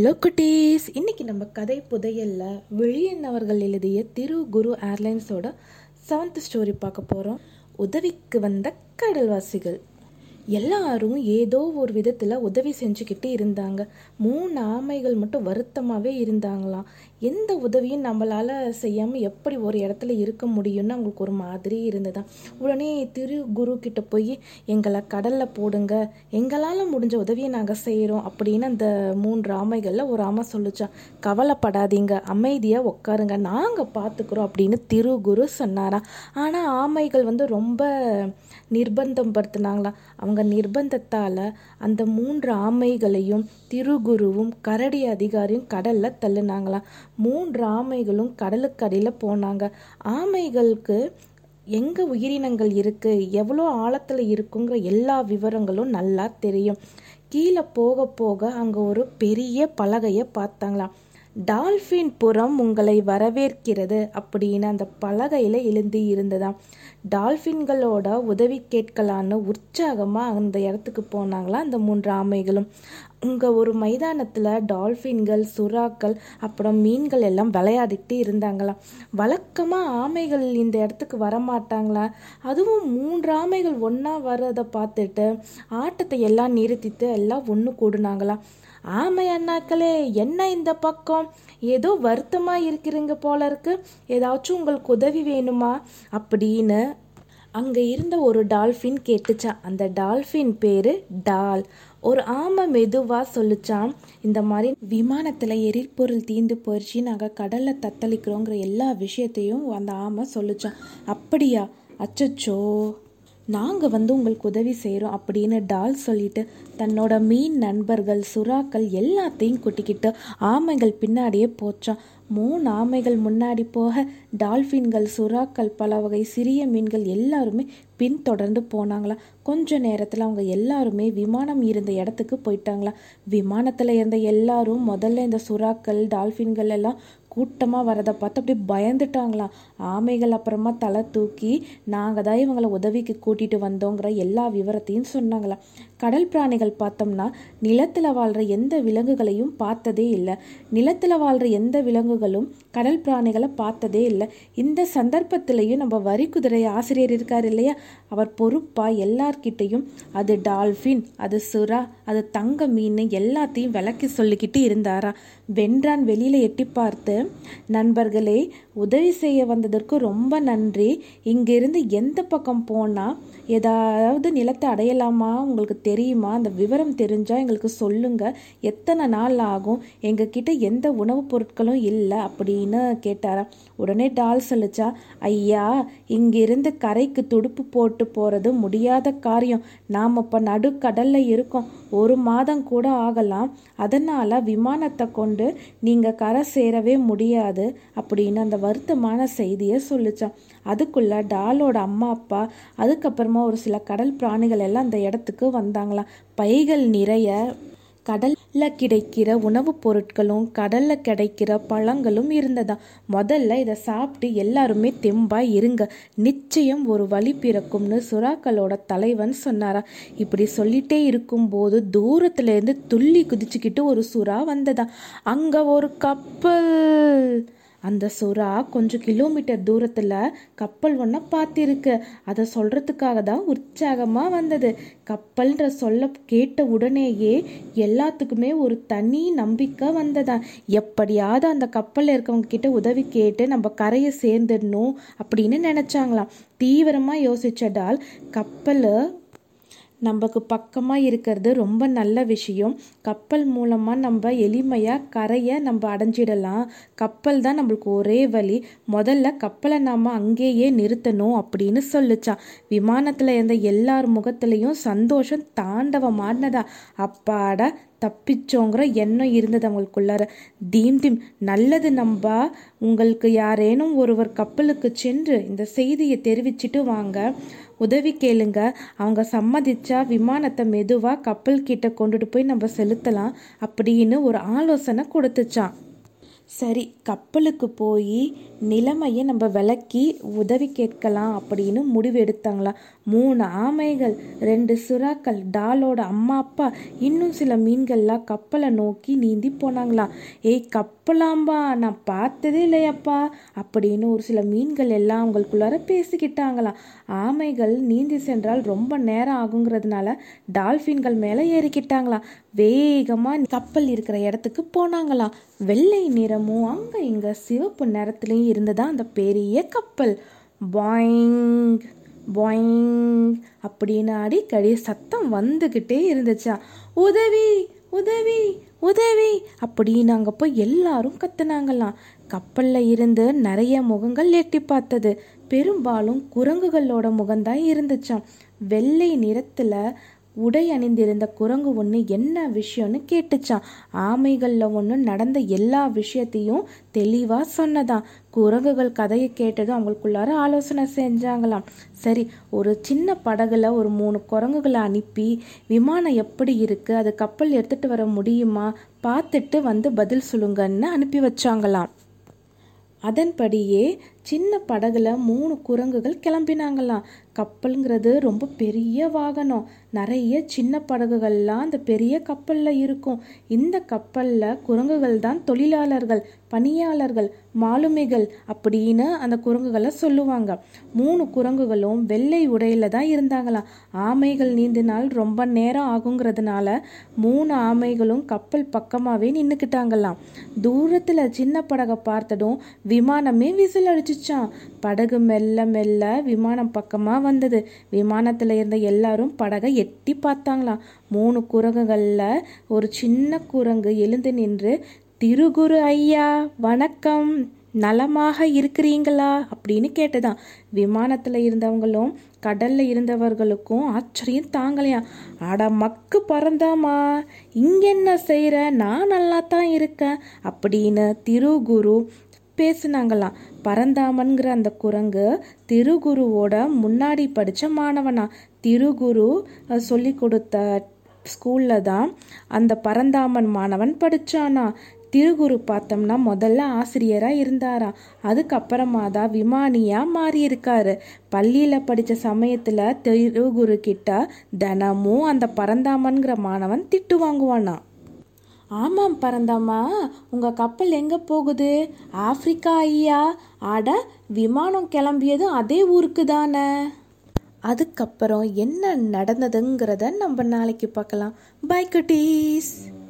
Hello குட்டீஸ். இன்னைக்கு நம்ம கதை புதையல்ல விழியன் அவர்கள் எழுதிய திரு குரு ஏர்லைன்ஸோட செவன்த் ஸ்டோரி பார்க்க போகிறோம் உதவிக்கு வந்த கடல்வாசிகள். எல்லாரும் ஏதோ ஒரு விதத்தில் உதவி செஞ்சுக்கிட்டு இருந்தாங்க. மூணு ஆமைகள் மட்டும் வருத்தமாகவே இருந்தாங்களாம். எந்த உதவியும் நம்மளால் செய்யாமல் எப்படி ஒரு இடத்துல இருக்க முடியும்னு அவங்களுக்கு ஒரு மாதிரி இருந்ததாம். உடனே திரு குரு கிட்ட போய் எங்களை கடலில் போடுங்க. எங்களால் முடிஞ்ச உதவியை நாங்கள் செய்கிறோம் அப்படின்னு அந்த மூன்று ஆமைகளில் ஒரு ஆமை சொல்லுச்சான் கவலைப்படாதீங்க. அமைதியாக உட்காருங்க நாங்கள் பார்த்துக்குறோம் அப்படின்னு திரு குரு சொன்னாராம். ஆனால் ஆமைகள் வந்து ரொம்ப நிர்பந்தம் படுத்தினாங்களாம். அவங்க நிர்பந்தத்தால் அந்த மூன்று ஆமைகளையும் திருகுருவும் கரடி அதிகாரியும் கடலில் தள்ளுனாங்களாம். மூன்று ஆமைகளும் கடலுக்கடியில் போனாங்க. ஆமைகளுக்கு எங்கே உயிரினங்கள் இருக்குது எவ்வளோ ஆழத்தில் இருக்குங்கிற எல்லா விவரங்களும் நல்லா தெரியும். கீழே போக போக அங்கே ஒரு பெரிய பலகையை பார்த்தாங்களாம். டால்ஃபின் புறம் உங்களை வரவேற்கிறது அப்படின்னு அந்த பலகையில் எழுந்தி இருந்ததாம். டால்ஃபின்களோட உதவி கேட்கலான்னு உற்சாகமாக அந்த இடத்துக்கு போனாங்களாம் அந்த மூன்று ஆமைகளும். அங்கே ஒரு மைதானத்தில் டால்ஃபின்கள் சுறாக்கள் அப்புறம் மீன்கள் எல்லாம் விளையாடிட்டு இருந்தாங்களாம். வழக்கமாக ஆமைகள் இந்த இடத்துக்கு வரமாட்டாங்களா? அதுவும் மூன்று ஆமைகள் ஒன்றா வர்றதை பார்த்துட்டு ஆட்டத்தை எல்லாம் நிறுத்திட்டு எல்லாம் ஒன்று கூடுனாங்களாம். ஆமை அண்ணாக்களே என்ன இந்த பக்கம்? ஏதோ வருத்தமாக இருக்கிறீங்க போல இருக்கு. ஏதாச்சும் உங்களுக்கு உதவி வேணுமா? அப்படின்னு அங்கே இருந்த ஒரு டால்ஃபின் கேட்டுச்சான் அந்த டால்ஃபின் பேர் டால். ஒரு ஆமை மெதுவாக சொல்லிச்சான் இந்த மாதிரி விமானத்தில் எரிபொருள் தீந்து போயிடுச்சு நாங்கள் கடலில் தத்தளிக்கிறோங்கிற எல்லா விஷயத்தையும் அந்த ஆமை சொல்லிச்சான் அப்படியா? அச்சச்சோ. நாங்கள் வந்து உங்களுக்கு உதவி செய்கிறோம் அப்படின்னு டால் சொல்லிட்டு தன்னோட மீன் நண்பர்கள் சுறாக்கள் எல்லாத்தையும் கூட்டிக்கிட்டு ஆமைகள் பின்னாடியே போச்சான். மூணு ஆமைகள் முன்னாடி போக டால்ஃபின்கள் சுறாக்கள் பல வகை சிறிய மீன்கள் எல்லாருமே பின்தொடர்ந்து போனாங்களாம். கொஞ்ச நேரத்தில் அவங்க எல்லாருமே விமானம் இருந்த இடத்துக்கு போயிட்டாங்களாம். விமானத்தில் இருந்த எல்லாரும் முதல்ல இந்த சுறாக்கள் டால்ஃபின்கள் எல்லாம் கூட்டமாக வரதை பார்த்து அப்படியே பயந்துட்டாங்களாம் ஆமைகள் அப்புறமா தலை தூக்கி நாங்கள் தான் இவங்களை உதவிக்கு கூட்டிகிட்டு வந்தோங்கிற எல்லா விவரத்தையும் சொன்னாங்களாம் கடல் பிராணிகள் பார்த்தோம்னா நிலத்தில் வாழ்கிற எந்த விலங்குகளையும் பார்த்ததே இல்லை. நிலத்தில் வாழ்கிற எந்த விலங்குகளும் கடல் பிராணிகளை பார்த்ததே இல்லை. இந்த சந்தர்ப்பத்திலையும் நம்ம வரி குதிரை ஆசிரியர் இருக்கார் இல்லையா? அவர் பொறுப்பாக எல்லார்கிட்டையும் அது டால்ஃபின் அது சுறா அது தங்க மீன் எல்லாத்தையும் விளக்கி சொல்லிக்கிட்டு இருந்தாரா? வென்றான் வெளியில் எட்டி பார்த்து நண்பர்களே உதவி செய்ய வந்ததற்கு ரொம்ப நன்றி. இங்கிருந்து எந்த பக்கம் போனால் ஏதாவது நிலத்தை அடையலாமா? உங்களுக்கு தெரியுமா? அந்த விவரம் தெரிஞ்சால் எங்களுக்கு சொல்லுங்கள் எத்தனை நாள் ஆகும்? எங்ககிட்ட எந்த உணவுப் பொருட்களும் இல்லை அப்படின்னு கேட்டாரா. உடனே டால் சொல்லிச்சா ஐயா இங்கிருந்து கரைக்கு துடுப்பு போட்டு போகிறது முடியாத காரியம். நாம் இப்போ நடுக்கடலில் இருக்கோம். ஒரு மாதம் கூட ஆகலாம். அதனால் விமானத்தை கொண்டு நீங்கள் கரை சேரவே முடியாது அப்படின்னு அந்த வருத்தமான செய்தியை சொல்லிச்சான் அதுக்குள்ள டாலோட அம்மா அப்பா அதுக்கப்புறமா ஒரு சில கடல் பிராணிகள் எல்லாம் அந்த இடத்துக்கு வந்தாங்களாம். பைகள் நிறைய கடல்ல கிடைக்கிற உணவுப் பொருட்களும் கடல்ல கிடைக்கிற பழங்களும் இருந்ததா? முதல்ல இதை சாப்பிட்டு எல்லாருமே தெம்பாக இருங்க. நிச்சயம் ஒரு வழி பிறக்கும்னு சுறாக்களோட தலைவன் சொன்னாரா? இப்படி சொல்லிட்டே இருக்கும்போது தூரத்துல இருந்து துள்ளி குதிச்சுக்கிட்டு ஒரு சுறா வந்ததா? அங்க ஒரு கப்பல்! அந்த சுறா கொஞ்சம் கிலோமீட்டர் தூரத்தில் கப்பல் ஒன்றை பார்த்திருக்கு அதை சொல்கிறதுக்காக தான் உற்சாகமாக வந்தது. கப்பல்ன்ற சொல்ல கேட்ட உடனேயே எல்லாத்துக்குமே ஒரு தனி நம்பிக்கை வந்ததான் எப்படியாவது அந்த கப்பலில் இருக்கவங்க கிட்ட உதவி கேட்டு நம்ம கரையை சேர்ந்துடணும் அப்படின்னு நினச்சாங்களாம். தீவிரமாக யோசிச்சதால் கப்பல் நமக்கு பக்கமாக இருக்கிறது ரொம்ப நல்ல விஷயம். கப்பல் மூலமாக நம்ம எளிமையாக கரையை நம்ம அடைஞ்சிடலாம். கப்பல் தான் நம்மளுக்கு ஒரே வழி. முதல்ல கப்பலை நாம் அங்கேயே நிறுத்தணும் அப்படின்னு சொல்லிச்சான் விமானத்தில் இருந்த எல்லார் முகத்துலேயும் சந்தோஷம் தாண்டவமானதா. அப்பாடா தப்பிச்சோங்கிற எண்ணம் இருந்தது அவங்களுக்குள்ளார. தீம் தீம் நல்லது நம்பா. உங்களுக்கு யாரேனும் ஒருவர் கப்பலுக்கு சென்று இந்த செய்தியை தெரிவிச்சிட்டு வாங்க. உதவி கேளுங்க. அவங்க சம்மதிச்சா விமானத்தை மெதுவாக கப்பல் கிட்ட கொண்டுட்டு போய் நம்ம செலுத்தலாம். அப்படின்னு ஒரு ஆலோசனை கொடுத்துச்சான் சரி கப்பலுக்கு போய் நிலைமையை நம்ம விளக்கி உதவி கேட்கலாம் அப்படின்னு முடிவு எடுத்தாங்களாம் மூணு ஆமைகள் ரெண்டு சுறாக்கள் டாலோட அம்மா அப்பா இன்னும் சில மீன்கள்லாம் கப்பலை நோக்கி நீந்தி போனாங்களாம் ஏய் கப்பலாம்பா நான் பார்த்ததே இல்லையப்பா அப்படின்னு ஒரு சில மீன்கள் எல்லாம் அவங்களுக்குள்ளார பேசிக்கிட்டாங்களாம் ஆமைகள் நீந்தி சென்றால் ரொம்ப நேரம் ஆகுங்கிறதுனால டால்ஃபின்கள் மேலே ஏறிக்கிட்டாங்களாம் வேகமாக கப்பல் இருக்கிற இடத்துக்கு போனாங்களாம் வெள்ளை நிறமும் அங்கே இங்கே சிவப்பு நிறத்துலையும் இருந்ததா அந்த பெரிய கப்பல். பாயிங் பாயிங் அப்படின்னு அடிக்கடி சத்தம் வந்துக்கிட்டே இருந்துச்சா. உதவி உதவி உதவி அப்படின்னு அங்கே போய் எல்லாரும் கத்துனாங்களாம். கப்பலில் இருந்து நிறைய முகங்கள் எட்டி பார்த்தது. பெரும்பாலும் குரங்குகளோட முகம்தான் இருந்துச்சாம். வெள்ளை நிறத்தில் உடை அணிந்திருந்த குரங்கு ஒன்று என்ன விஷயம்னு கேட்டுச்சான் ஆமைகளில் ஒன்று நடந்த எல்லா விஷயத்தையும் தெளிவாக சொன்னதான் குரங்குகள் கதையை கேட்டதும் அவங்களுக்குள்ளார ஆலோசனை செஞ்சாங்களாம். சரி ஒரு சின்ன படகுல ஒரு மூணு குரங்குகளை அனுப்பி விமானம் எப்படி இருக்கு அது கப்பல் எடுத்துகிட்டு வர முடியுமா பார்த்துட்டு வந்து பதில் சொல்லுங்கன்னு அனுப்பி வச்சாங்களாம். அதன்படியே சின்ன படகுல மூணு குரங்குகள் கிளம்பினாங்களாம் கப்பலுங்கிறது ரொம்ப பெரிய வாகனம். நிறைய சின்ன படகுகள்லாம் அந்த பெரிய கப்பலில் இருக்கும். இந்த கப்பலில் குரங்குகள் தான் தொழிலாளர்கள் பணியாளர்கள் மாலுமிகள் அப்படின்னு அந்த குரங்குகளை சொல்லுவாங்க. மூணு குரங்குகளும் வெள்ளை உடையில தான் இருந்தாங்களாம். ஆமைகள் நீந்தினால் ரொம்ப நேரம் ஆகுங்கிறதுனால மூணு ஆமைகளும் கப்பல் பக்கமாகவே நின்றுக்கிட்டாங்களாம் தூரத்தில் சின்ன படகை பார்த்ததும் விமானமே விசில் அடிச்சு அடிச்சிச்சான் படகு மெல்ல மெல்ல விமானம் பக்கமாக வந்தது. விமானத்தில் இருந்த எல்லாரும் படகை எட்டி பார்த்தாங்களாம். மூணு குரங்குகளில் ஒரு சின்ன குரங்கு எழுந்து நின்று திருகுரு ஐயா வணக்கம். நலமாக இருக்கிறீங்களா? அப்படின்னு கேட்டுதான் விமானத்தில் இருந்தவங்களும் கடல்ல இருந்தவர்களுக்கும் ஆச்சரியம் தாங்கலையா அட மக்கு பறந்தாமா இங்க என்ன செய்யற நான் நல்லா தான் இருக்கேன். அப்படின்னு திருகுரு பேசுனாங்களாம் பரந்தாமன்கிற அந்த குரங்கு திருகுருவோட முன்னாடி படித்த மாணவனா? திருகுரு சொல்லி கொடுத்த ஸ்கூலில் தான் அந்த பரந்தாமன் மாணவன் படித்தானா திருகுரு பார்த்தோம்னா முதல்ல ஆசிரியராக இருந்தாராம் அதுக்கப்புறமா தான் விமானியாக மாறியிருக்காரு. பள்ளியில் படித்த சமயத்தில் திருகுரு கிட்ட தினமும் அந்த பரந்தாமன்கிற மாணவன் திட்டு வாங்குவானா? ஆமாம் பரந்தாமா உங்கள் கப்பல் எங்கே போகுது? ஆஃப்ரிக்கா ஐயா. அட விமானம் கிளம்பியதும் அதே ஊருக்கு தானே. அதுக்கப்புறம் என்ன நடந்ததுங்கிறத நம்ம நாளைக்கு பார்க்கலாம். பை குட்டீஸ்.